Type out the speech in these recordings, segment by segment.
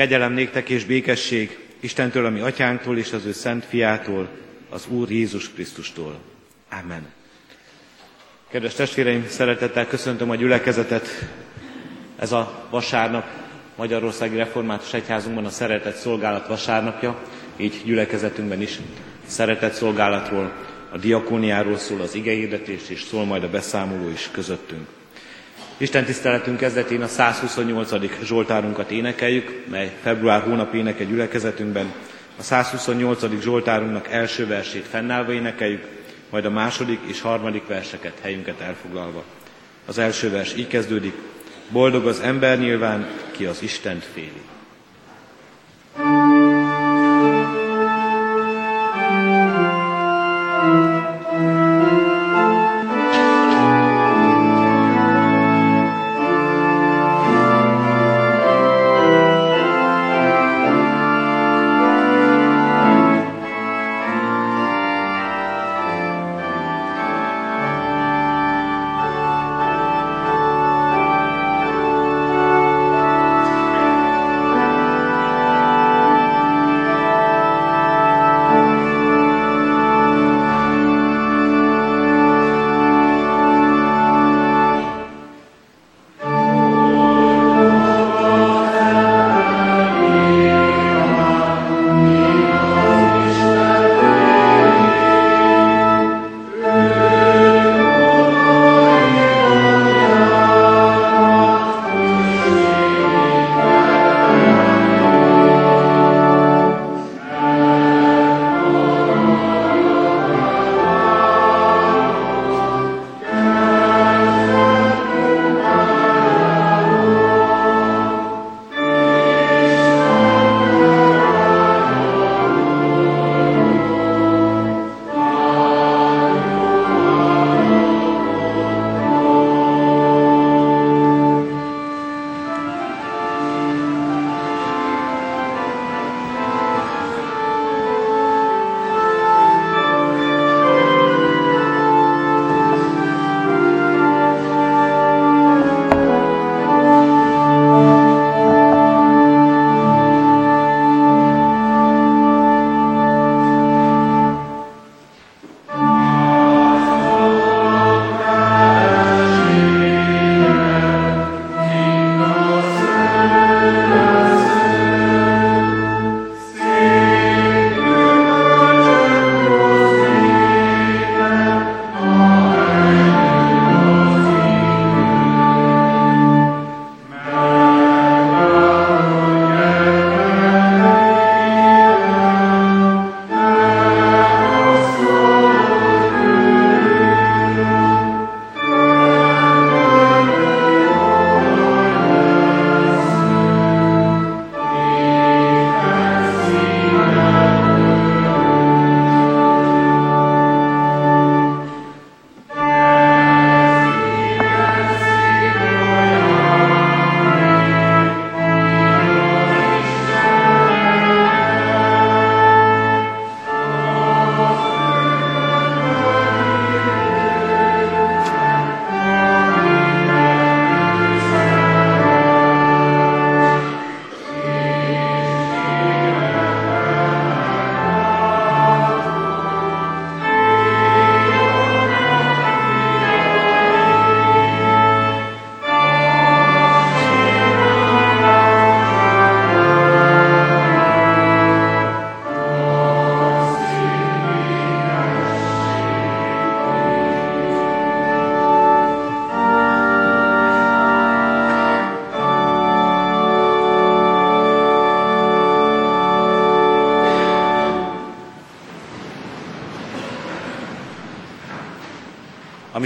Kegyelem néktek és békesség Istentől, ami atyánktól és az ő szent fiától, az Úr Jézus Krisztustól. Amen. Kedves testvéreim, szeretettel köszöntöm a gyülekezetet. Ez a vasárnap Magyarországi Református Egyházunkban a Szeretett Szolgálat vasárnapja, így gyülekezetünkben is szeretett szolgálatról, a diakóniáról szól az igehirdetés, és szól majd a beszámoló is közöttünk. Isten tiszteletünk kezdetén a 128. Zsoltárunkat énekeljük, mely február hónap éneke gyülekezetünkben. A 128. Zsoltárunknak első versét fennállva énekeljük, majd a második és harmadik verseket helyünket elfoglalva. Az első vers így kezdődik, boldog az ember nyilván, ki az Istent féli. Ami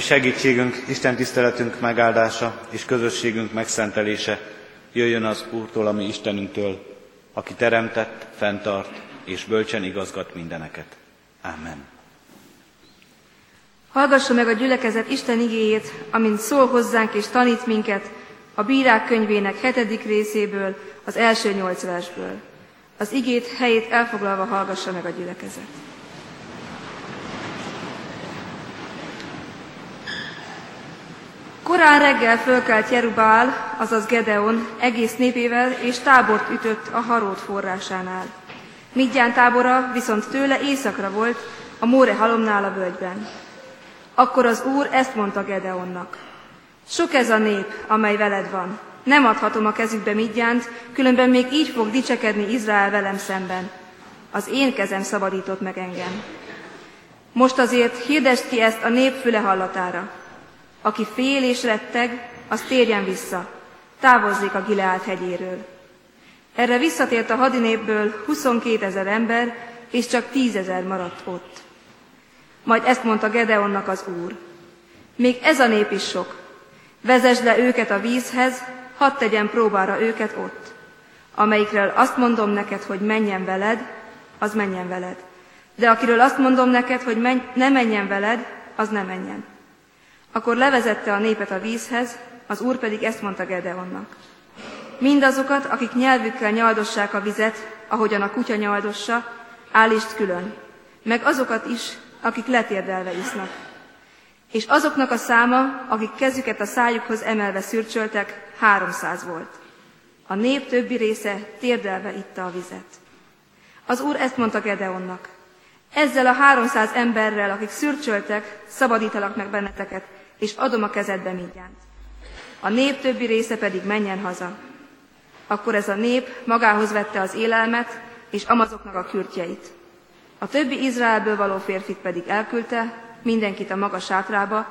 segítségünk, Isten tiszteletünk megáldása és közösségünk megszentelése jöjjön az Úrtól, ami Istenünktől, aki teremtett, fenntart és bölcsen igazgat mindeneket. Amen. Hallgassa meg a gyülekezet Isten igéjét, amint szól hozzánk és tanít minket a bírák könyvének hetedik részéből, az első nyolc versből. Az igét helyét elfoglalva hallgassa meg a gyülekezet. Korán reggel fölkelt Jerubál, azaz Gedeon, egész népével és tábort ütött a Harót forrásánál. Midján tábora viszont tőle északra volt, a Móre halomnál a völgyben. Akkor az Úr ezt mondta Gedeonnak. Sok ez a nép, amely veled van. Nem adhatom a kezükbe Midjánt, különben még így fog dicsekedni Izrael velem szemben. Az én kezem szabadított meg engem. Most azért hirdest ki ezt a nép füle hallatára. Aki fél és retteg, az térjen vissza, távozzék a Gileát hegyéről. Erre visszatért a hadinépből 22 ezer ember, és csak tízezer maradt ott. Majd ezt mondta Gedeonnak az Úr. Még ez a nép is sok. Vezesd le őket a vízhez, hadd tegyen próbára őket ott. Amelyikről azt mondom neked, hogy menjen veled, az menjen veled. De akiről azt mondom neked, hogy menj, ne menjen veled, az ne menjen. Akkor levezette a népet a vízhez, az úr pedig ezt mondta Gedeonnak. Mindazokat, akik nyelvükkel nyaldossák a vizet, ahogyan a kutya nyaldossa, állítsd külön, meg azokat is, akik letérdelve isznak. És azoknak a száma, akik kezüket a szájukhoz emelve szürcsöltek, háromszáz volt. A nép többi része térdelve itta a vizet. Az úr ezt mondta Gedeonnak. Ezzel a háromszáz emberrel, akik szürcsöltek, szabadítalak meg benneteket, és adom a kezedbe mindjárt. A nép többi része pedig menjen haza. Akkor ez a nép magához vette az élelmet, és amazoknak a kürtjeit. A többi Izraelből való férfit pedig elküldte, mindenkit a maga sátrába,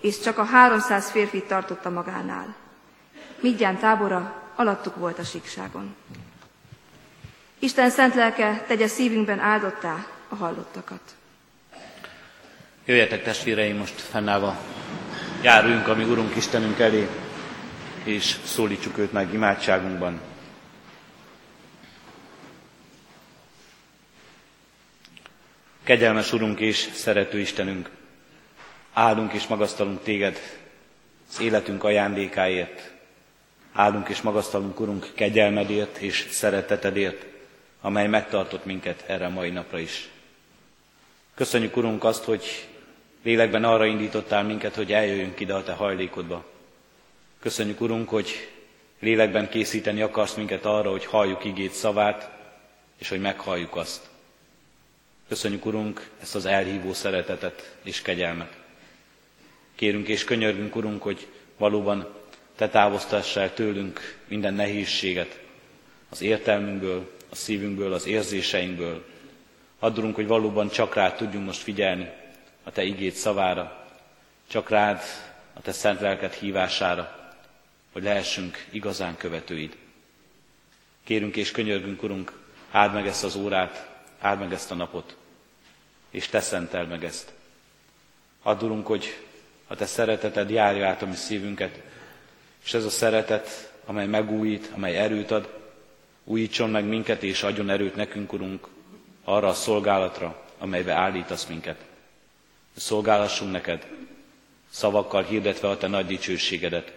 és csak a háromszáz férfit tartotta magánál. Midján tábora alattuk volt a síkságon. Isten szent lelke tegye szívünkben áldottá a hallottakat. Jöjjetek testvéreim, most fennállva járuljunk a mi Urunk Istenünk elé, és szólítsuk őt meg imádságunkban. Kegyelmes Urunk és szerető Istenünk, áldunk és magasztalunk Téged az életünk ajándékáért, áldunk és magasztalunk Urunk kegyelmedért és szeretetedért, amely megtartott minket erre a mai napra is. Köszönjük, Urunk, azt, hogy lélekben arra indítottál minket, hogy eljöjjünk ide a Te hajlékodba. Köszönjük, Urunk, hogy lélekben készíteni akarsz minket arra, hogy halljuk igét szavát, és hogy meghalljuk azt. Köszönjük, Urunk, ezt az elhívó szeretetet és kegyelmet. Kérünk és könyörgünk, Urunk, hogy valóban Te távoztassál tőlünk minden nehézséget az értelmünkből, a szívünkből, az érzéseinkből. Addulunk, hogy valóban csak rád tudjunk most figyelni, a Te igét szavára, csak rád, a Te szent lelket hívására, hogy lehessünk igazán követőid. Kérünk és könyörgünk, Urunk, áld meg ezt az órát, áld meg ezt a napot, és Te szentel meg ezt. Addulunk, hogy a Te szereteted járja át a mi szívünket, és ez a szeretet, amely megújít, amely erőt ad, újítson meg minket, és adjon erőt nekünk, Urunk, arra a szolgálatra, amelybe állítasz minket. Szolgálhassunk neked, szavakkal hirdetve a te nagy dicsőségedet.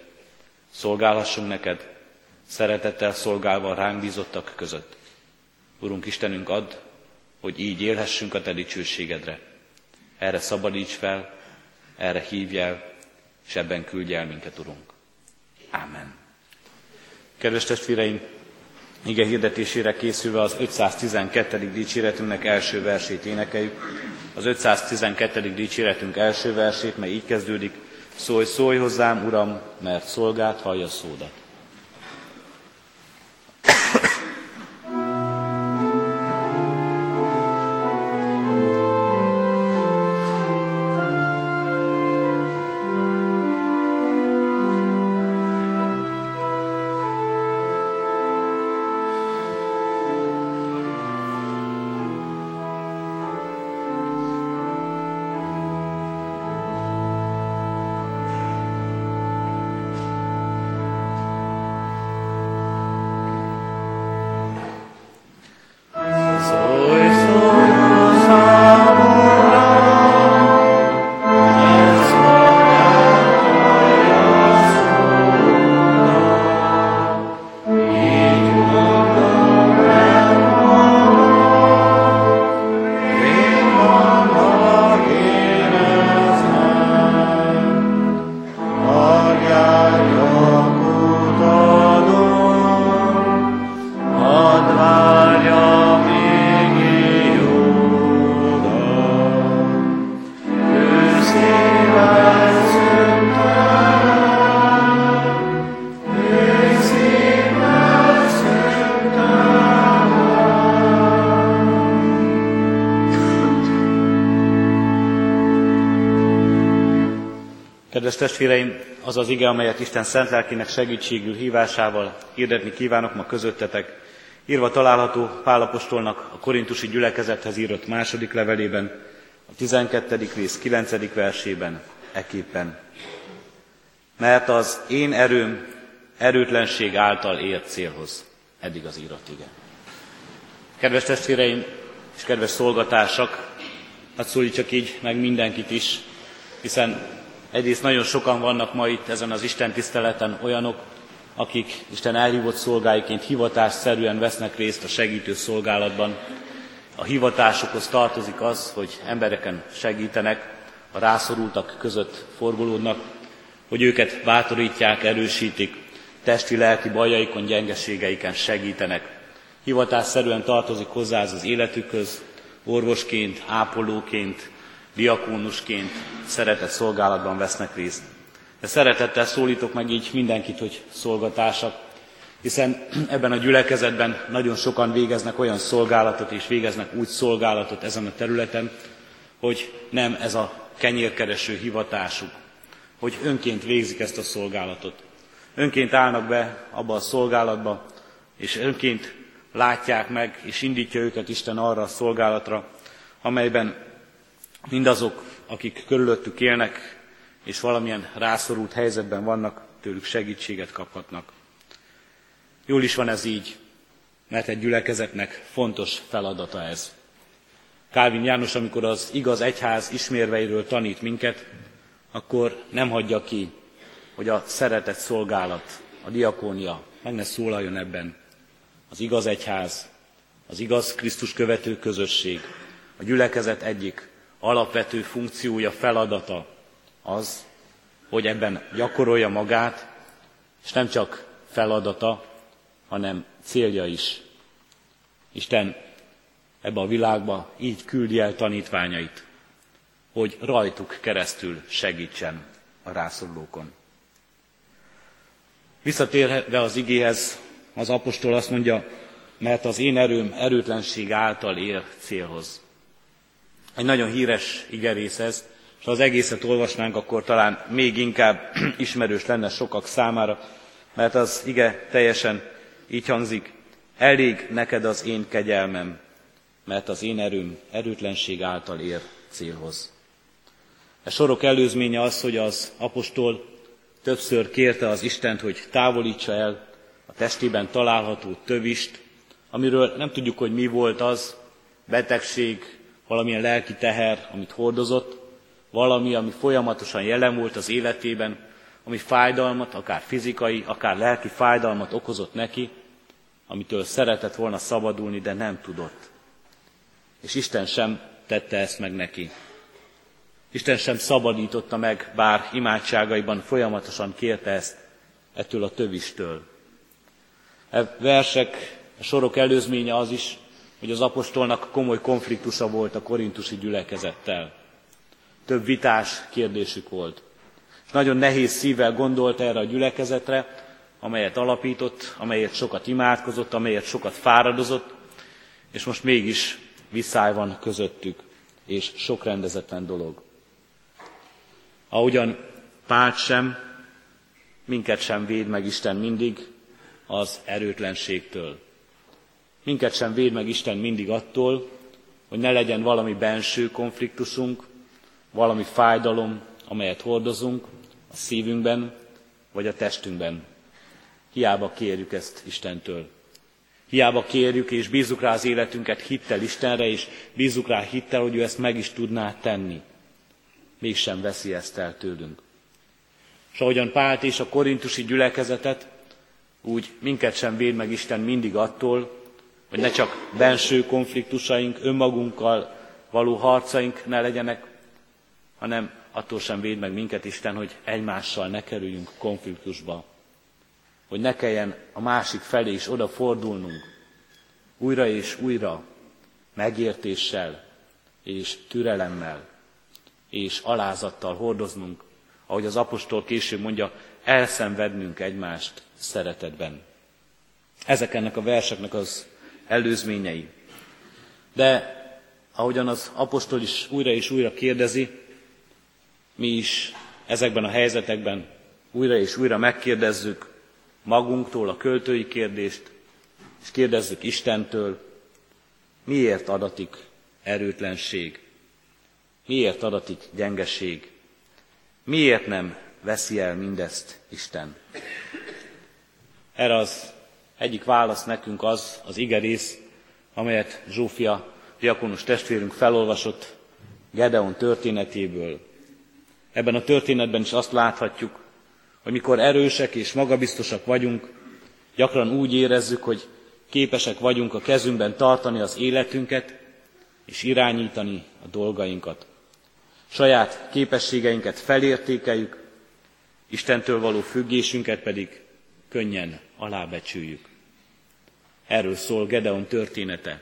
Szolgálhassunk neked, szeretettel szolgálva ránk bízottak között. Urunk Istenünk, add, hogy így élhessünk a te dicsőségedre. Erre szabadíts fel, erre hívj el, és ebben küldj el minket, Urunk. Ámen. Kedves testvéreim, ige hirdetésére készülve az 512. dicséretünknek első versét énekeljük. Az 512. dicséretünk első versét, mely így kezdődik, Szólj, szólj hozzám, Uram, mert szolgát hallja szódat. Testvéreim, az az ige, amelyet Isten szent lelkének segítségül hívásával hirdetni kívánok ma közöttetek, írva található Pálapostolnak a korintusi gyülekezethez írott második levelében, a 12. rész 9. versében, eképpen. Mert az én erőm erőtlenség által ért célhoz. Eddig az írott ige. Kedves testvéreim és kedves szolgatársak, hát szólítsak így meg mindenkit is, hiszen egyrészt nagyon sokan vannak ma itt ezen az Isten tiszteleten olyanok, akik Isten elhívott szolgáiként hivatásszerűen vesznek részt a segítő szolgálatban. A hivatásukhoz tartozik az, hogy embereken segítenek, a rászorultak között forgolódnak, hogy őket bátorítják, erősítik, testi-lelki bajaikon, gyengeségeiken segítenek. Hivatásszerűen tartozik hozzá ez az életükhöz, orvosként, ápolóként, diakónusként szeretett szolgálatban vesznek részt. De szeretettel szólítok meg így mindenkit, hogy szolgatársak, hiszen ebben a gyülekezetben nagyon sokan végeznek olyan szolgálatot, és végeznek úgy szolgálatot ezen a területen, hogy nem ez a kenyérkereső hivatásuk, hogy önként végzik ezt a szolgálatot. Önként állnak be abba a szolgálatba, és önként látják meg, és indítja őket Isten arra a szolgálatra, amelyben mindazok, akik körülöttük élnek, és valamilyen rászorult helyzetben vannak, tőlük segítséget kaphatnak. Jól is van ez így, mert egy gyülekezetnek fontos feladata ez. Kálvin János, amikor az igaz egyház ismérveiről tanít minket, akkor nem hagyja ki, hogy a szeretett szolgálat, a diakónia meg ne szólaljon ebben. Az igaz egyház, az igaz Krisztus követő közösség, a gyülekezet egyik alapvető funkciója, feladata az, hogy ebben gyakorolja magát, és nem csak feladata, hanem célja is. Isten ebbe a világba így küldi el tanítványait, hogy rajtuk keresztül segítsen a rászorulókon. Visszatérve az igéhez, az apostol azt mondja, mert az én erőm erőtlenség által ér célhoz. Egy nagyon híres igerész ez, és ha az egészet olvasnánk, akkor talán még inkább ismerős lenne sokak számára, mert az ige teljesen így hangzik, elég neked az én kegyelmem, mert az én erőm erőtlenség által ér célhoz. A sorok előzménye az, hogy az apostol többször kérte az Istent, hogy távolítsa el a testében található tövist, amiről nem tudjuk, hogy mi volt az, betegség, valamilyen lelki teher, amit hordozott, valami, ami folyamatosan jelen volt az életében, ami fájdalmat, akár fizikai, akár lelki fájdalmat okozott neki, amitől szeretett volna szabadulni, de nem tudott. És Isten sem tette ezt meg neki. Isten sem szabadította meg, bár imádságaiban folyamatosan kérte ezt ettől a tövistől. E versek, a sorok előzménye az is, hogy az apostolnak komoly konfliktusa volt a korintusi gyülekezettel. Több vitás kérdésük volt. És nagyon nehéz szívvel gondolt erre a gyülekezetre, amelyet alapított, amelyet sokat imádkozott, amelyet sokat fáradozott, és most mégis visszáj van közöttük, és sok rendezetlen dolog. Ahogyan Pált sem, minket sem véd meg Isten mindig az erőtlenségtől. Minket sem véd meg Isten mindig attól, hogy ne legyen valami benső konfliktusunk, valami fájdalom, amelyet hordozunk a szívünkben vagy a testünkben. Hiába kérjük ezt Istentől. Hiába kérjük és bízzuk rá az életünket hittel Istenre, és bízzuk rá hittel, hogy ő ezt meg is tudná tenni. Mégsem veszi ezt el tőlünk. És ahogyan Pált és a korintusi gyülekezetet, úgy minket sem véd meg Isten mindig attól, hogy ne csak benső konfliktusaink, önmagunkkal való harcaink ne legyenek, hanem attól sem véd meg minket Isten, hogy egymással ne kerüljünk konfliktusba. Hogy ne kelljen a másik felé is odafordulnunk, újra és újra, megértéssel és türelemmel és alázattal hordoznunk, ahogy az apostol később mondja, elszenvednünk egymást szeretetben. Ezek ennek a verseknek az előzményei. De ahogyan az apostol is újra és újra kérdezi, mi is ezekben a helyzetekben újra és újra megkérdezzük magunktól a költői kérdést, és kérdezzük Istentől, miért adatik erőtlenség, miért adatik gyengeség, miért nem veszi el mindezt Isten. Erre az egyik válasz nekünk az, az igerész, amelyet Zsófia diakonus testvérünk felolvasott Gedeon történetéből. Ebben a történetben is azt láthatjuk, hogy mikor erősek és magabiztosak vagyunk, gyakran úgy érezzük, hogy képesek vagyunk a kezünkben tartani az életünket és irányítani a dolgainkat. Saját képességeinket felértékeljük, Istentől való függésünket pedig könnyen alábecsüljük. Erről szól Gedeon története.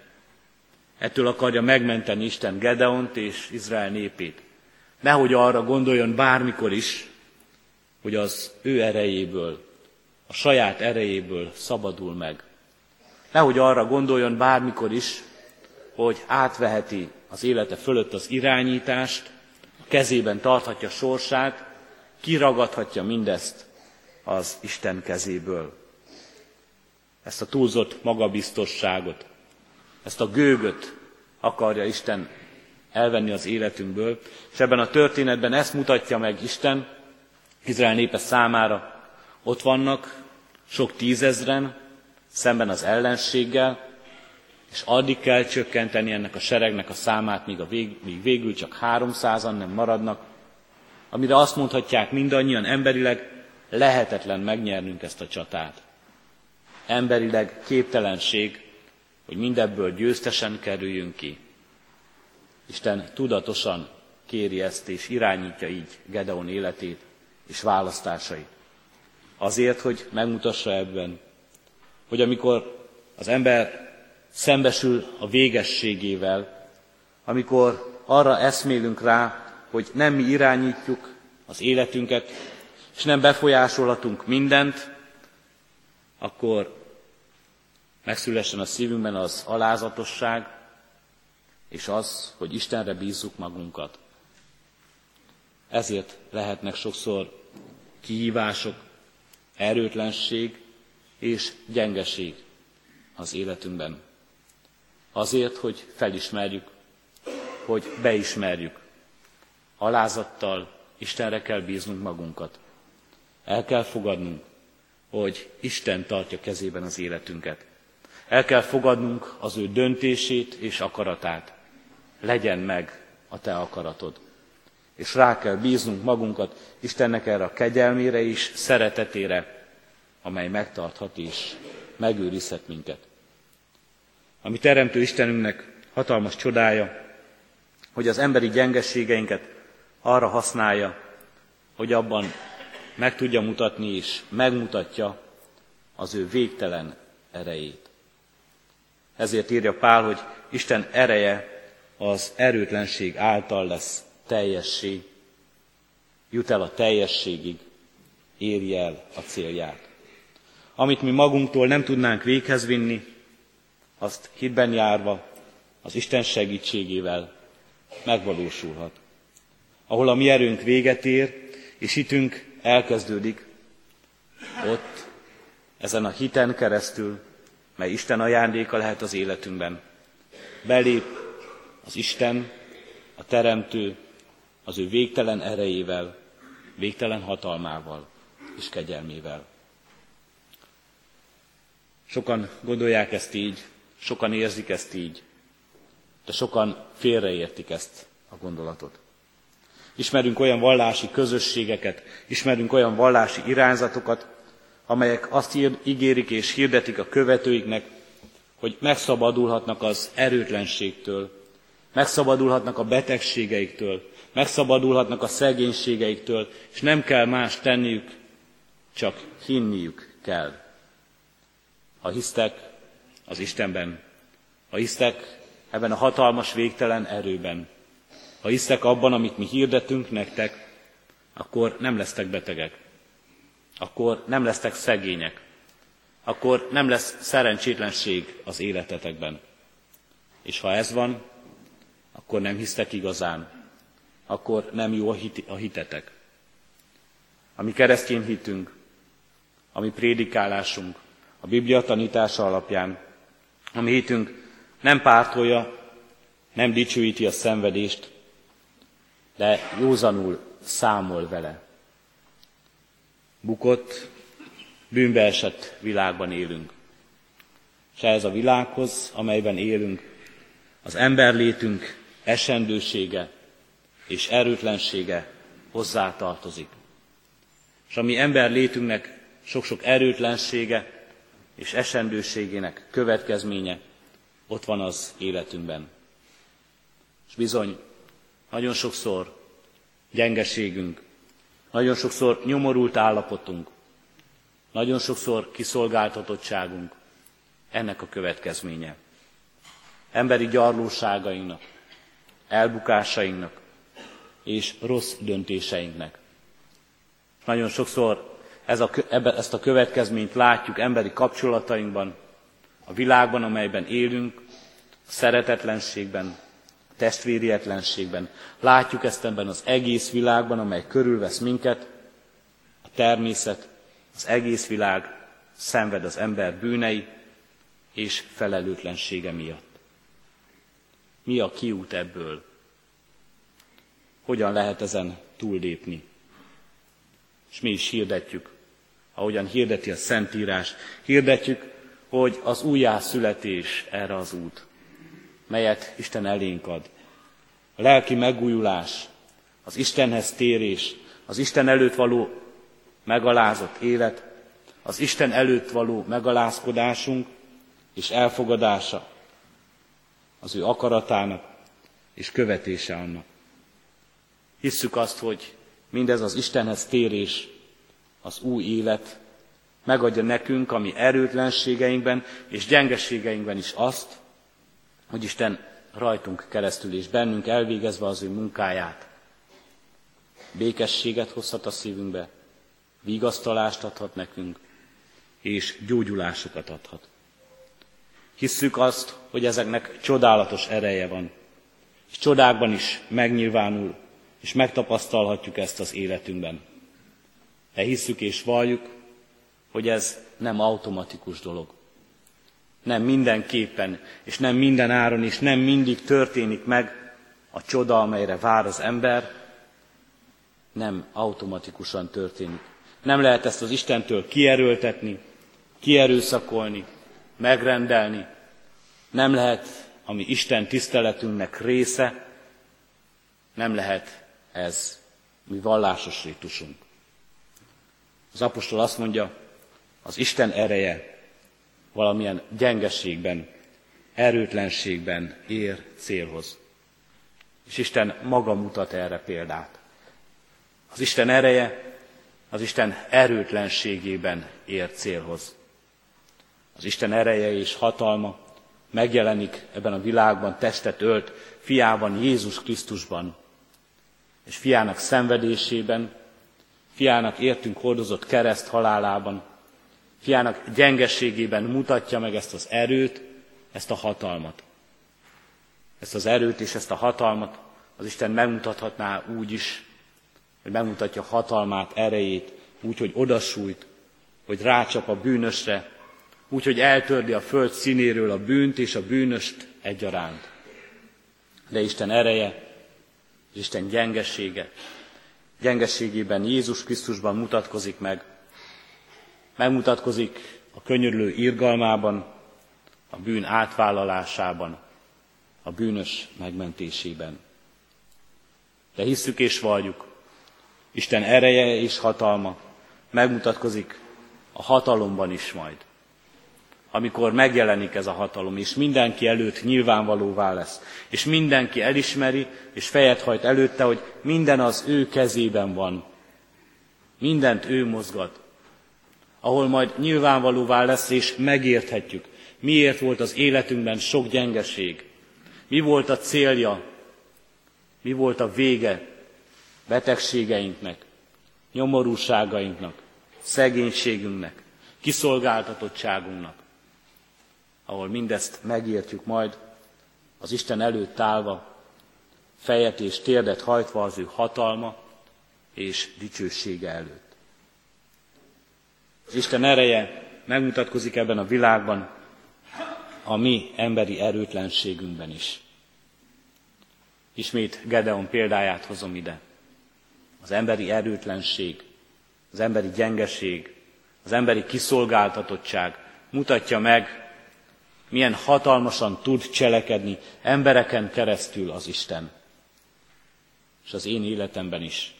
Ettől akarja megmenteni Isten Gedeont és Izrael népét. Nehogy arra gondoljon bármikor is, hogy az ő erejéből, a saját erejéből szabadul meg. Nehogy arra gondoljon bármikor is, hogy átveheti az élete fölött az irányítást, a kezében tarthatja sorsát, kiragadhatja mindezt az Isten kezéből. Ezt a túlzott magabiztosságot, ezt a gőgöt akarja Isten elvenni az életünkből, és ebben a történetben ezt mutatja meg Isten Izrael népe számára. Ott vannak sok tízezren, szemben az ellenséggel, és addig kell csökkenteni ennek a seregnek a számát, míg, a vég, míg végül csak háromszázan nem maradnak, amire azt mondhatják mindannyian emberileg, lehetetlen megnyernünk ezt a csatát. Emberileg képtelenség, hogy mindebből győztesen kerüljünk ki. Isten tudatosan kéri ezt és irányítja így Gedeon életét és választásait. Azért, hogy megmutassa ebben, hogy amikor az ember szembesül a végességével, amikor arra eszmélünk rá, hogy nem mi irányítjuk az életünket, és nem befolyásolhatunk mindent, akkor megszülessen a szívünkben az alázatosság, és az, hogy Istenre bízzuk magunkat. Ezért lehetnek sokszor kihívások, erőtlenség és gyengeség az életünkben. Azért, hogy felismerjük, hogy beismerjük. Alázattal Istenre kell bíznunk magunkat. El kell fogadnunk, hogy Isten tartja kezében az életünket. El kell fogadnunk az ő döntését és akaratát. Legyen meg a te akaratod. És rá kell bíznunk magunkat Istennek erre a kegyelmére és szeretetére, amely megtarthat és megőrizhet minket. Ami Teremtő Istenünknek hatalmas csodája, hogy az emberi gyengességeinket arra használja, hogy abban meg tudja mutatni és megmutatja az ő végtelen erejét. Ezért írja Pál, hogy Isten ereje az erőtlenség által lesz teljessé, jut el a teljességig, érje el a célját. Amit mi magunktól nem tudnánk véghez vinni, azt hitben járva, az Isten segítségével megvalósulhat. Ahol a mi erőnk véget ér, és hitünk elkezdődik, ott, ezen a hiten keresztül, mely Isten ajándéka lehet az életünkben, belép az Isten, a Teremtő, az ő végtelen erejével, végtelen hatalmával és kegyelmével. Sokan gondolják ezt így, sokan érzik ezt így, de sokan félreértik ezt a gondolatot. Ismerünk olyan vallási közösségeket, ismerünk olyan vallási irányzatokat, amelyek azt ígérik és hirdetik a követőiknek, hogy megszabadulhatnak az erőtlenségtől, megszabadulhatnak a betegségeiktől, megszabadulhatnak a szegénységeiktől, és nem kell más tenniük, csak hinniük kell. Ha hisztek az Istenben, ha hisztek ebben a hatalmas, végtelen erőben, ha hisztek abban, amit mi hirdetünk nektek, akkor nem lesztek betegek, akkor nem lesztek szegények, akkor nem lesz szerencsétlenség az életetekben. És ha ez van, akkor nem hisztek igazán, akkor nem jó a, hit, a hitetek. ami keresztény hitünk, ami prédikálásunk, a Biblia tanítása alapján, ami hitünk nem pártolja, nem dicsőíti a szenvedést, de józanul számol vele. Bukott, bűnbe esett világban élünk. És ez a világhoz, amelyben élünk, az emberlétünk esendősége és erőtlensége hozzátartozik. És a mi emberlétünknek sok-sok erőtlensége és esendőségének következménye ott van az életünkben. És bizony, nagyon sokszor gyengeségünk, nagyon sokszor nyomorult állapotunk, nagyon sokszor kiszolgáltatottságunk ennek a következménye. Emberi gyarlóságainknak, elbukásainknak és rossz döntéseinknek. Nagyon sokszor ez a, ezt a következményt látjuk emberi kapcsolatainkban, a világban, amelyben élünk, a szeretetlenségben, testvérietlenségben. Látjuk ezt ebben az egész világban, amely körülvesz minket, a természet, az egész világ szenved az ember bűnei és felelőtlensége miatt. Mi a kiút ebből? Hogyan lehet ezen túllépni? És mi is hirdetjük, ahogyan hirdeti a Szentírás, hirdetjük, hogy az újjászületés erre az út, melyet Isten elénk ad. A lelki megújulás, az Istenhez térés, az Isten előtt való megalázott élet, az Isten előtt való megalázkodásunk és elfogadása, az ő akaratának és követése annak. Hisszük azt, hogy mindez az Istenhez térés, az új élet megadja nekünk, ami erőtlenségeinkben és gyengeségeinkben is azt, hogy Isten rajtunk keresztül és bennünk elvégezve az ő munkáját, békességet hozhat a szívünkbe, vigasztalást adhat nekünk, és gyógyulásokat adhat. Hisszük azt, hogy ezeknek csodálatos ereje van, és csodákban is megnyilvánul, és megtapasztalhatjuk ezt az életünkben. De hisszük és valljuk, hogy ez nem automatikus dolog. Nem mindenképpen, és nem minden áron, és nem mindig történik meg a csoda, amelyre vár az ember, nem automatikusan történik. Nem lehet ezt az Istentől kierőltetni, kierőszakolni, megrendelni. Nem lehet, ami Isten tiszteletünknek része, nem lehet ez mi vallásos rítusunk. Az apostol azt mondja, az Isten ereje valamilyen gyengeségben, erőtlenségben ér célhoz. És Isten maga mutat erre példát. Az Isten ereje az Isten erőtlenségében ér célhoz. Az Isten ereje és hatalma megjelenik ebben a világban, testet ölt, fiában, Jézus Krisztusban, és fiának szenvedésében, fiának értünk hordozott kereszt halálában, fiának gyengességében mutatja meg ezt az erőt, ezt a hatalmat. Ezt az erőt és ezt a hatalmat az Isten megmutathatná úgy is, hogy megmutatja hatalmát, erejét, úgy, hogy odasújt, hogy rácsap a bűnösre, úgy, hogy eltördi a föld színéről a bűnt és a bűnöst egyaránt. De Isten ereje és Isten gyengesége, gyengeségében Jézus Krisztusban mutatkozik meg, megmutatkozik a könyörülő irgalmában, a bűn átvállalásában, a bűnös megmentésében. De hisszük és valljuk, Isten ereje és hatalma megmutatkozik a hatalomban is majd. Amikor megjelenik ez a hatalom, és mindenki előtt nyilvánvalóvá lesz, és mindenki elismeri, és fejet hajt előtte, hogy minden az ő kezében van. Mindent ő mozgat, ahol majd nyilvánvalóvá lesz, és megérthetjük, miért volt az életünkben sok gyengeség, mi volt a célja, mi volt a vége betegségeinknek, nyomorúságainknak, szegénységünknek, kiszolgáltatottságunknak, ahol mindezt megértjük majd, az Isten előtt állva, fejet és térdet hajtva az ő hatalma és dicsősége előtt. Az Isten ereje megmutatkozik ebben a világban, a mi emberi erőtlenségünkben is. Ismét Gedeon példáját hozom ide. Az emberi erőtlenség, az emberi gyengeség, az emberi kiszolgáltatottság mutatja meg, milyen hatalmasan tud cselekedni embereken keresztül az Isten. És az én életemben is.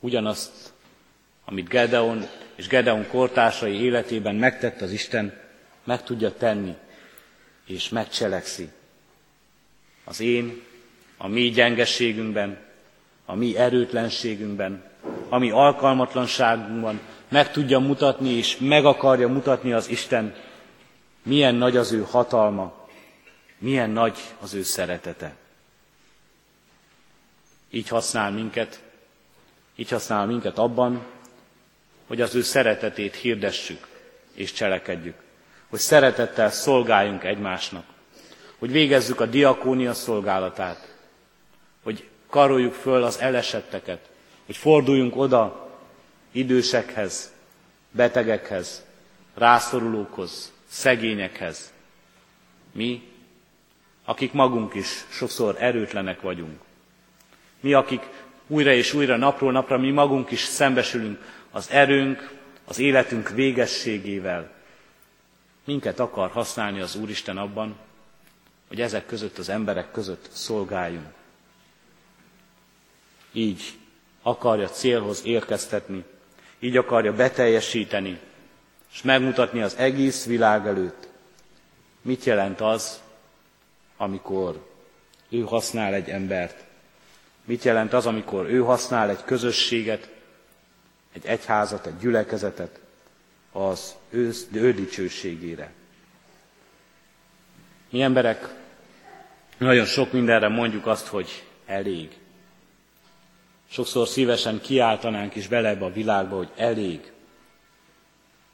Ugyanazt, amit Gedeon és Gedeon kortársai életében megtett az Isten, meg tudja tenni, és megcselekszi. Az én, a mi gyengességünkben, a mi erőtlenségünkben, a mi alkalmatlanságunkban meg tudja mutatni, és meg akarja mutatni az Isten, milyen nagy az ő hatalma, milyen nagy az ő szeretete. Így használ minket, így használ minket abban, hogy az ő szeretetét hirdessük és cselekedjük, hogy szeretettel szolgáljunk egymásnak, hogy végezzük a diakónia szolgálatát, hogy karoljuk föl az elesetteket, hogy forduljunk oda idősekhez, betegekhez, rászorulókhoz, szegényekhez. Mi, akik magunk is sokszor erőtlenek vagyunk. Mi, akik újra és újra, napról napra mi magunk is szembesülünk az erőnk, az életünk végességével. Minket akar használni az Úristen abban, hogy ezek között az emberek között szolgáljunk. Így akarja célhoz érkeztetni, így akarja beteljesíteni, és megmutatni az egész világ előtt, mit jelent az, amikor ő használ egy embert, mit jelent az, amikor ő használ egy közösséget, egy egyházat, egy gyülekezetet az ő, ő dicsőségére. Mi emberek nagyon sok mindenre mondjuk azt, hogy elég. Sokszor szívesen kiáltanánk is bele ebbe a világba, hogy elég.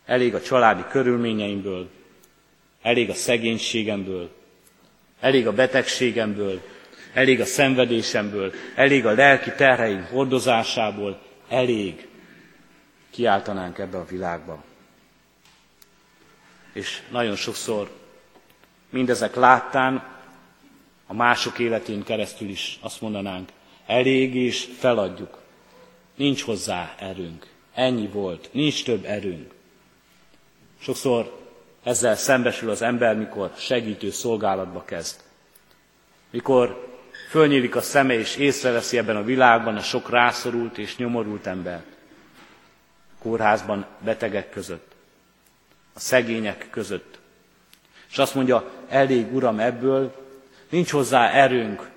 Elég a családi körülményeimből, elég a szegénységemből, elég a betegségemből, elég a szenvedésemből, elég a lelki terheim hordozásából, elég kiáltanánk ebbe a világba. És nagyon sokszor mindezek láttán a mások életén keresztül is azt mondanánk, elég és feladjuk. Nincs hozzá erőnk. Ennyi volt, nincs több erőnk. Sokszor ezzel szembesül az ember, mikor segítő szolgálatba kezd. Mikor fölnyílik a szeme és észreveszi ebben a világban a sok rászorult és nyomorult embert. Kórházban betegek között, a szegények között. És azt mondja, elég uram ebből, nincs hozzá erőnk,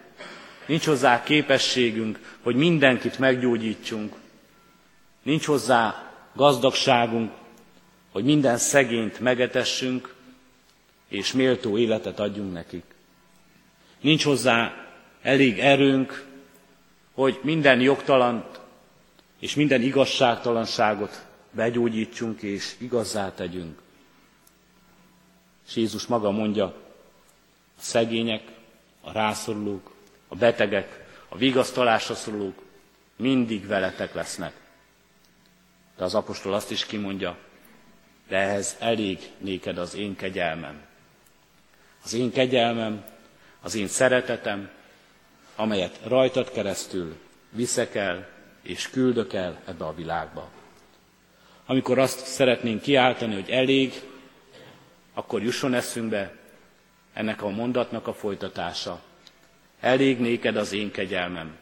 nincs hozzá képességünk, hogy mindenkit meggyógyítsunk. Nincs hozzá gazdagságunk, hogy minden szegényt megetessünk, és méltó életet adjunk nekik. Nincs hozzá elég erőnk, hogy minden jogtalant és minden igazságtalanságot begyógyítsunk és igazzá tegyünk. És Jézus maga mondja, a szegények, a rászorulók, a betegek, a vigasztalásra szorulók mindig veletek lesznek. De az apostol azt is kimondja, de ehhez elég néked az én kegyelmem. Az én kegyelmem, az én szeretetem, amelyet rajtad keresztül viszek el és küldök el ebbe a világba. Amikor azt szeretnénk kiáltani, hogy elég, akkor jusson eszünkbe ennek a mondatnak a folytatása. Elég néked az én kegyelmem.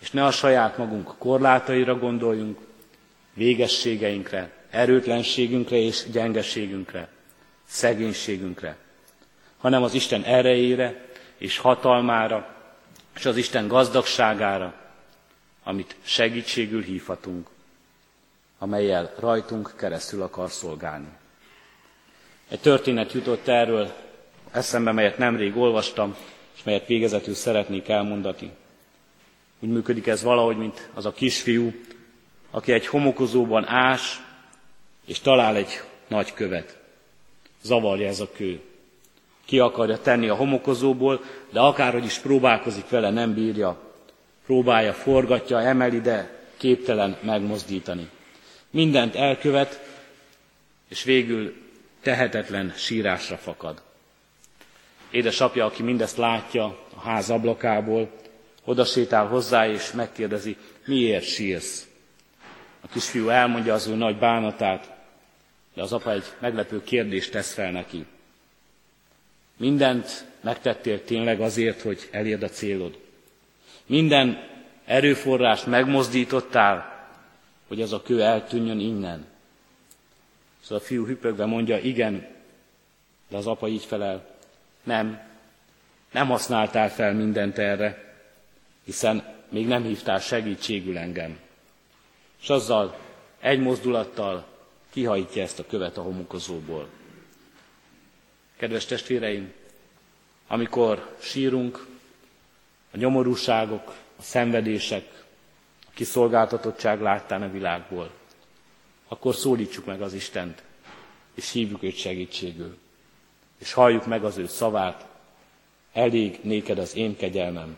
És ne a saját magunk korlátaira gondoljunk, végességeinkre, erőtlenségünkre és gyengeségünkre, szegénységünkre, hanem az Isten erejére és hatalmára, és az Isten gazdagságára, amit segítségül hívhatunk, amelyel rajtunk keresztül akar szolgálni. Egy történet jutott erről eszembe, melyet nemrég olvastam, és melyet végezetül szeretnék elmondani. Úgy működik ez valahogy, mint az a kisfiú, aki egy homokozóban ás, és talál egy nagy követ. Zavarja ez a kő. Ki akarja tenni a homokozóból, de akárhogy is próbálkozik vele, nem bírja. Próbálja, forgatja, emeli, de képtelen megmozdítani. Mindent elkövet, és végül tehetetlen sírásra fakad. Édesapja, aki mindezt látja a ház ablakából, oda sétál hozzá, és megkérdezi, miért sírsz? A kisfiú elmondja az ő nagy bánatát, de az apa egy meglepő kérdést tesz fel neki. Mindent megtettél tényleg azért, hogy elérd a célod. Minden erőforrást megmozdítottál, hogy az a kő eltűnjön innen. Szóval a fiú hüpögve mondja, igen, de az apa így felel, nem, nem használtál fel mindent erre, hiszen még nem hívtál segítségül engem. És azzal egy mozdulattal kihajtja ezt a követ a homokozóból. Kedves testvéreim, amikor sírunk, a nyomorúságok, a szenvedések, a kiszolgáltatottság láttán a világból, akkor szólítsuk meg az Istent, és hívjuk őt segítségül, és halljuk meg az ő szavát, elég néked az én kegyelmem,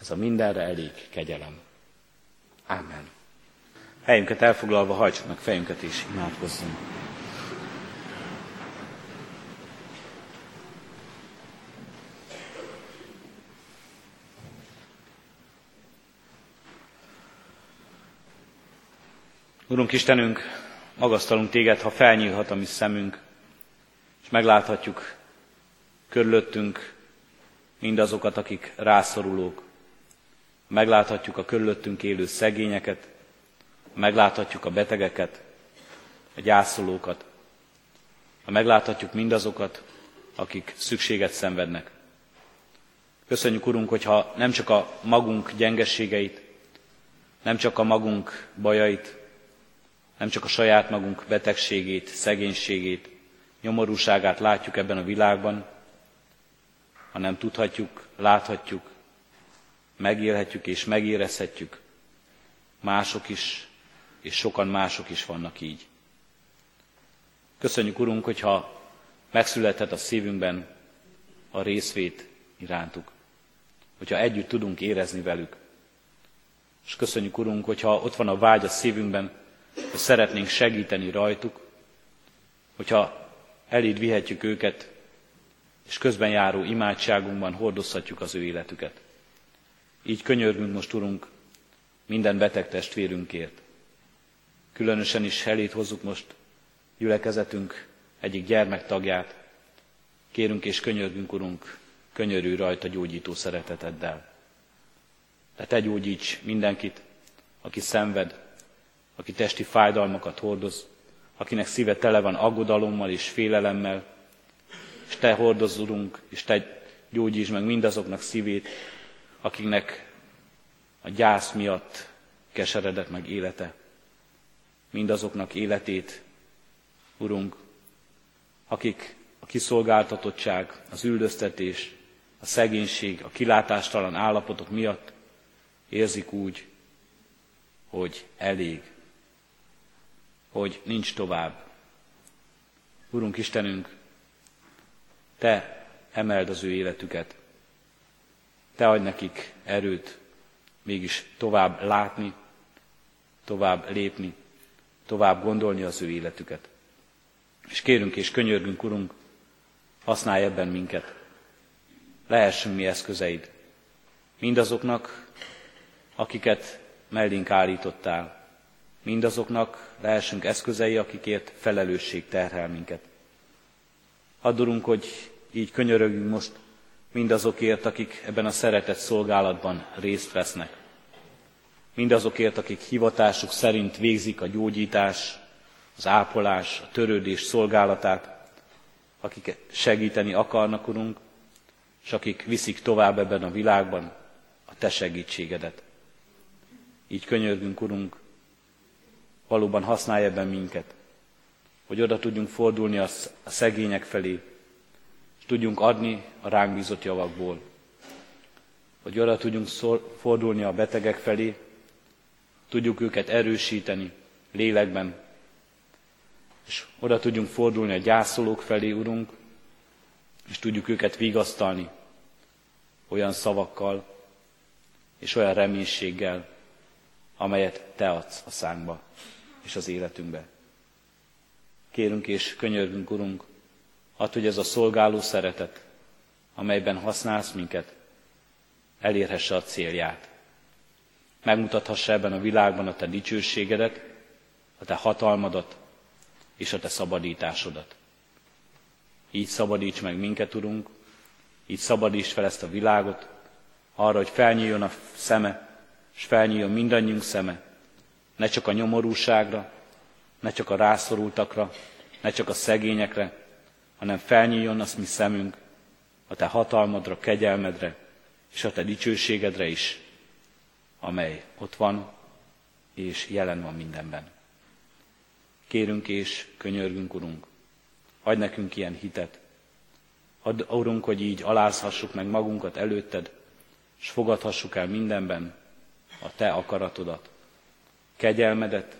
ez a mindenre elég kegyelem. Amen. Helyünket elfoglalva hajtsuk meg fejünket és imádkozzunk. Urunk Istenünk, magasztalunk téged, ha felnyílhat a mi szemünk, és megláthatjuk körülöttünk mindazokat, akik rászorulók. Megláthatjuk a körülöttünk élő szegényeket, megláthatjuk a betegeket, a gyászolókat, megláthatjuk mindazokat, akik szükséget szenvednek. Köszönjük, Urunk, hogyha nem csak a magunk gyengességeit, nem csak a magunk bajait, nem csak a saját magunk betegségét, szegénységét, nyomorúságát látjuk ebben a világban, hanem tudhatjuk, láthatjuk, megélhetjük és megérezhetjük, mások is, és sokan mások is vannak így. Köszönjük, Urunk, hogyha megszülethet a szívünkben a részvét irántuk, hogyha együtt tudunk érezni velük. És köszönjük, Urunk, hogyha ott van a vágy a szívünkben, hogy szeretnénk segíteni rajtuk, hogyha eléd vihetjük őket, és közben járó imádságunkban hordozhatjuk az ő életüket. Így könyörgünk most, Urunk, minden beteg testvérünkért. Különösen is elét hozzuk most gyülekezetünk egyik gyermektagját. Kérünk és könyörgünk, Urunk, könyörű rajta gyógyító szereteteddel. De te gyógyíts mindenkit, aki szenved, aki testi fájdalmakat hordoz, akinek szíve tele van aggodalommal és félelemmel, és Te hordozz, Urunk, és Te gyógyítsd meg mindazoknak szívét, akiknek a gyász miatt keseredett meg élete. Mindazoknak életét, Urunk, akik a kiszolgáltatottság, az üldöztetés, a szegénység, a kilátástalan állapotok miatt érzik úgy, hogy elég, hogy nincs tovább. Urunk Istenünk, Te emeld az ő életüket, Te adj nekik erőt mégis tovább látni, tovább lépni, tovább gondolni az ő életüket. És kérünk és könyörgünk, Urunk, használj ebben minket. Lehessünk mi eszközeid. Mindazoknak, akiket mellénk állítottál, mindazoknak lehessünk eszközei, akikért felelősség terhel minket. Addurunk, hogy így könyörögünk most mindazokért, akik ebben a szeretett szolgálatban részt vesznek. Mindazokért, akik hivatásuk szerint végzik a gyógyítás, az ápolás, a törődés szolgálatát, akik segíteni akarnak, Urunk, és akik viszik tovább ebben a világban a Te segítségedet. Így könyörgünk, Urunk, valóban használja ebben minket, hogy oda tudjunk fordulni a szegények felé, és tudjunk adni a ránk bízott javakból. Hogy oda tudjunk fordulni a betegek felé, tudjuk őket erősíteni lélekben, és oda tudjunk fordulni a gyászolók felé, Urunk, és tudjuk őket vigasztalni olyan szavakkal és olyan reménységgel, amelyet Te adsz a szánkba és az életünkbe. Kérünk és könyörgünk, Urunk, add, hogy ez a szolgáló szeretet, amelyben használsz minket, elérhesse a célját. Megmutathassa ebben a világban a Te dicsőségedet, a Te hatalmadat és a Te szabadításodat. Így szabadíts meg minket, Urunk, így szabadíts fel ezt a világot, arra, hogy felnyíljon a szeme, és felnyíljon mindannyiunk szeme, ne csak a nyomorúságra, ne csak a rászorultakra, ne csak a szegényekre, hanem felnyíljon az mi szemünk a Te hatalmadra, kegyelmedre, és a Te dicsőségedre is, amely ott van, és jelen van mindenben. Kérünk és könyörgünk, Urunk, adj nekünk ilyen hitet. Add, Urunk, hogy így alázhassuk meg magunkat előtted, és fogadhassuk el mindenben a Te akaratodat, kegyelmedet,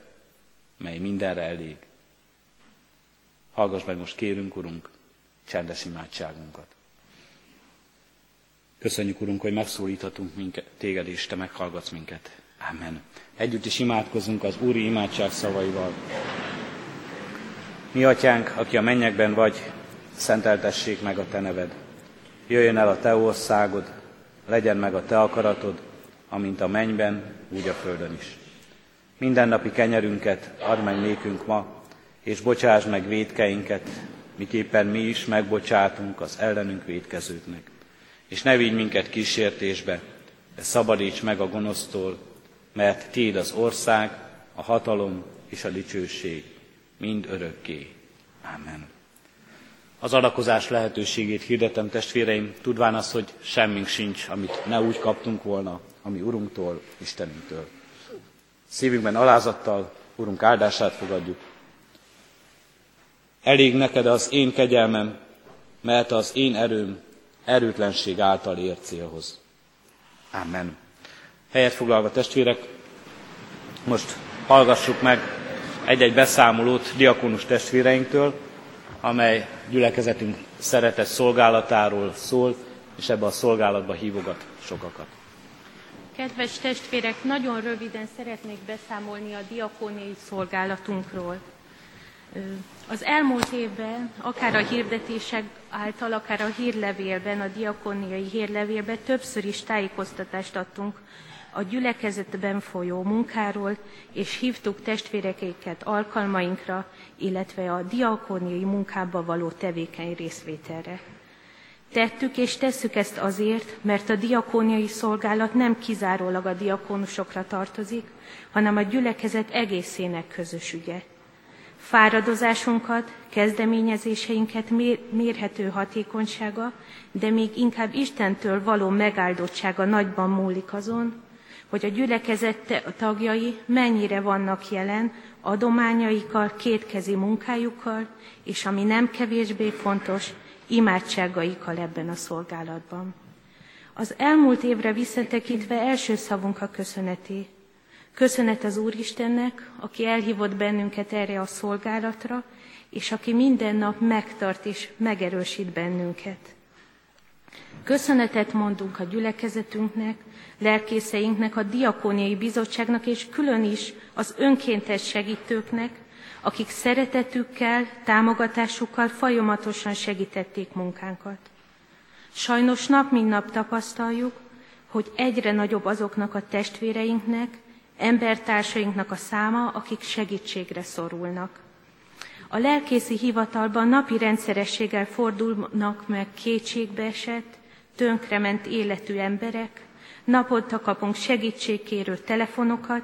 mely mindenre elég. Hallgass meg most, kérünk, Urunk, csendes imádságunkat. Köszönjük, Urunk, hogy megszólíthatunk minket, téged, és Te meghallgatsz minket. Amen. Együtt is imádkozunk az Úri imádság szavaival. Mi atyánk, aki a mennyekben vagy, szenteltessék meg a Te neved. Jöjjön el a Te országod, legyen meg a Te akaratod, amint a mennyben, úgy a földön is. Mindennapi kenyerünket add meg nékünk ma, és bocsáss meg védkeinket, miképpen mi is megbocsátunk az ellenünk védkezőknek. És ne vigy minket kísértésbe, de szabadíts meg a gonosztól, mert Tiéd az ország, a hatalom és a dicsőség, mind örökké. Amen. Az adakozás lehetőségét hirdetem testvéreim, tudván az, hogy semmink sincs, amit ne úgy kaptunk volna, ami Urunktól, Istenünktől. Szívünkben alázattal Urunk áldását fogadjuk. Elég neked az én kegyelmem, mert az én erőm erőtlenség által ér célhoz. Amen. Helyet foglalva testvérek, most hallgassuk meg egy-egy beszámolót diakonus testvéreinktől, amely gyülekezetünk szeretett szolgálatáról szól, és ebbe a szolgálatba hívogat sokakat. Kedves testvérek, nagyon röviden szeretnék beszámolni a diakóniai szolgálatunkról. Az elmúlt évben, akár a hirdetések által, akár a hírlevélben, a diakóniai hírlevélben többször is tájékoztatást adtunk a gyülekezetben folyó munkáról, és hívtuk testvérekéket alkalmainkra, illetve a diakóniai munkába való tevékeny részvételre. Tettük és tesszük ezt azért, mert a diakóniai szolgálat nem kizárólag a diakónusokra tartozik, hanem a gyülekezet egészének közös ügye. Fáradozásunkat, kezdeményezéseinket mérhető hatékonysága, de még inkább Istentől való megáldottsága nagyban múlik azon, hogy a gyülekezet tagjai mennyire vannak jelen adományaikkal, kétkezi munkájukkal, és ami nem kevésbé fontos, imádságaikkal ebben a szolgálatban. Az elmúlt évre visszatekintve első szavunk a köszöneté. Köszönet az Úristennek, aki elhívott bennünket erre a szolgálatra, és aki minden nap megtart és megerősít bennünket. Köszönetet mondunk a gyülekezetünknek, lelkészeinknek, a diakóniai bizottságnak, és külön is az önkéntes segítőknek, akik szeretetükkel, támogatásukkal folyamatosan segítették munkánkat. Sajnos nap mint nap tapasztaljuk, hogy egyre nagyobb azoknak a testvéreinknek, embertársainknak a száma, akik segítségre szorulnak. A lelkészi hivatalban napi rendszerességgel fordulnak meg kétségbeesett, tönkrement életű emberek, naponta kapunk segítségkérő telefonokat,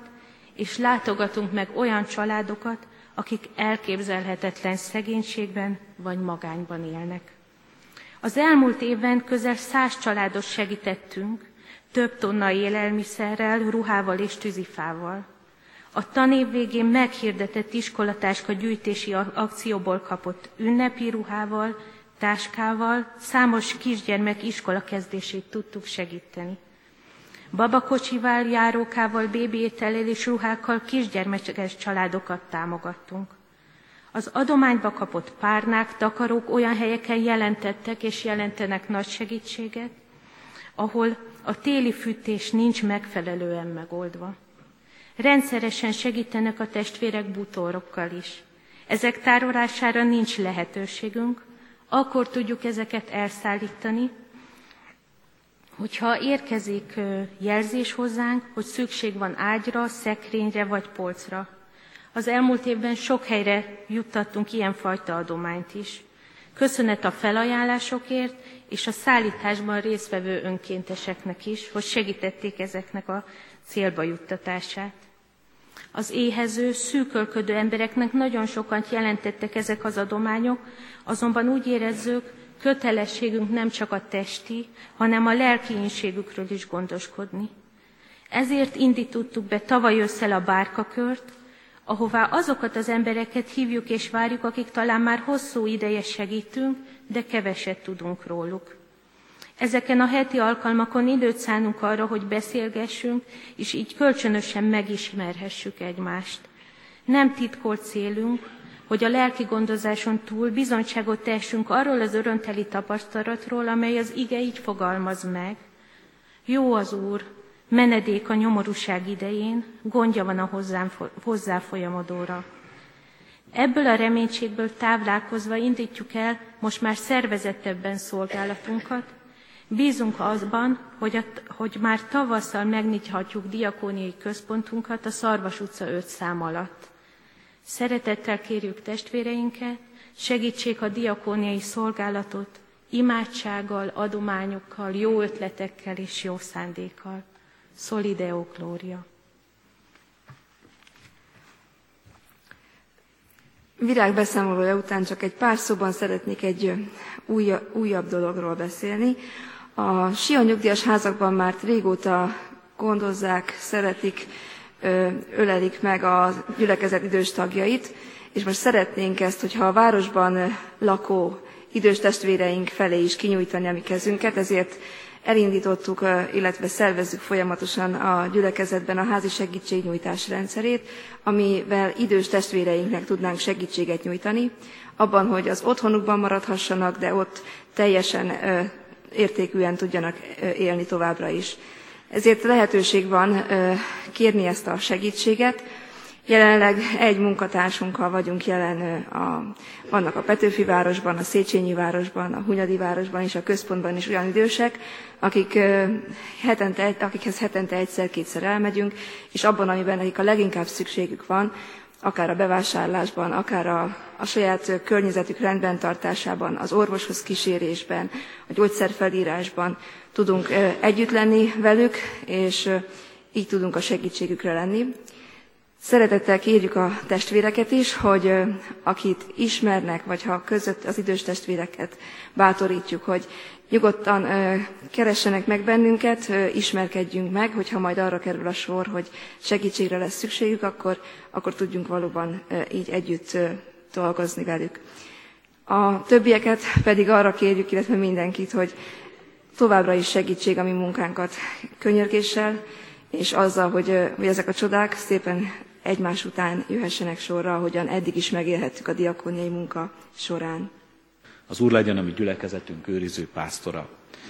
és látogatunk meg olyan családokat, akik elképzelhetetlen szegénységben vagy magányban élnek. Az elmúlt évben közel száz családos segítettünk, több tonna élelmiszerrel, ruhával és tűzifával. A tanév végén meghirdetett iskolatáska gyűjtési akcióból kapott ünnepi ruhával, táskával számos kisgyermek iskola kezdését tudtuk segíteni. Babakocsival, járókával, bébiétellel és ruhákkal kisgyermekes családokat támogattunk. Az adományba kapott párnák, takarók olyan helyeken jelentettek és jelentenek nagy segítséget, ahol a téli fűtés nincs megfelelően megoldva. Rendszeresen segítenek a testvérek bútorokkal is. Ezek tárolására nincs lehetőségünk, akkor tudjuk ezeket elszállítani, hogyha érkezik jelzés hozzánk, hogy szükség van ágyra, szekrényre vagy polcra. Az elmúlt évben sok helyre juttattunk ilyenfajta adományt is. Köszönet a felajánlásokért és a szállításban résztvevő önkénteseknek is, hogy segítették ezeknek a célba juttatását. Az éhező, szűkölködő embereknek nagyon sokat jelentettek ezek az adományok, azonban úgy érezzük, kötelességünk nem csak a testi, hanem a lelki inségükről is gondoskodni. Ezért indítottuk be tavaly ősszel a bárkakört, ahová azokat az embereket hívjuk és várjuk, akik talán már hosszú ideje segítünk, de keveset tudunk róluk. Ezeken a heti alkalmakon időt szánunk arra, hogy beszélgessünk, és így kölcsönösen megismerhessük egymást. Nem titkolt célunk, hogy a lelki gondozáson túl bizonyságot tessünk arról az örönteli tapasztalatról, amely az ige így fogalmaz meg. Jó az Úr, menedék a nyomorúság idején, gondja van a hozzám, hozzá folyamodóra. Ebből a reménységből táplálkozva indítjuk el most már szervezettebben szolgálatunkat, Bízunk azban, hogy, a, hogy már tavasszal megnyithatjuk diakóniai központunkat a Szarvas utca 5 szám alatt. Szeretettel kérjük testvéreinket, segítsék a diakóniai szolgálatot imádsággal, adományokkal, jó ötletekkel és jó szándékkal. Solideo Gloria. Virág beszámolója után csak egy pár szóban szeretnék egy újabb, újabb dologról beszélni. A Sia nyugdíjas házakban már régóta gondozzák, szeretik, ölelik meg a gyülekezet idős tagjait, és most szeretnénk ezt, hogyha a városban lakó idős testvéreink felé is kinyújtani a mi kezünket, ezért elindítottuk, illetve szervezzük folyamatosan a gyülekezetben a házi segítségnyújtás rendszerét, amivel idős testvéreinknek tudnánk segítséget nyújtani, abban, hogy az otthonukban maradhassanak, de ott teljesen értékűen tudjanak élni továbbra is. Ezért lehetőség van kérni ezt a segítséget. Jelenleg egy munkatársunkkal vagyunk jelen, a, vannak a Petőfi városban, a Széchenyi városban, a Hunyadi városban és a központban is olyan idősek, akik hetente, akikhez hetente egyszer-kétszer elmegyünk, és abban, amiben nekik a leginkább szükségük van, akár a bevásárlásban, akár a, a saját környezetük rendben tartásában, az orvoshoz kísérésben, a gyógyszerfelírásban tudunk együtt lenni velük, és így tudunk a segítségükre lenni. Szeretettel kérjük a testvéreket is, hogy akit ismernek, vagy ha között az idős testvéreket bátorítjuk, hogy nyugodtan keressenek meg bennünket, ismerkedjünk meg, hogyha majd arra kerül a sor, hogy segítségre lesz szükségük, akkor, akkor tudjunk valóban így együtt dolgozni velük. A többieket pedig arra kérjük, illetve mindenkit, hogy továbbra is segítség a mi munkánkat könyörgéssel, és azzal, hogy, hogy ezek a csodák szépen egymás után jöhessenek sorra, ahogyan eddig is megélhettük a diakóniai munka során. Az Úr legyen a mi gyülekezetünk őriző pásztora.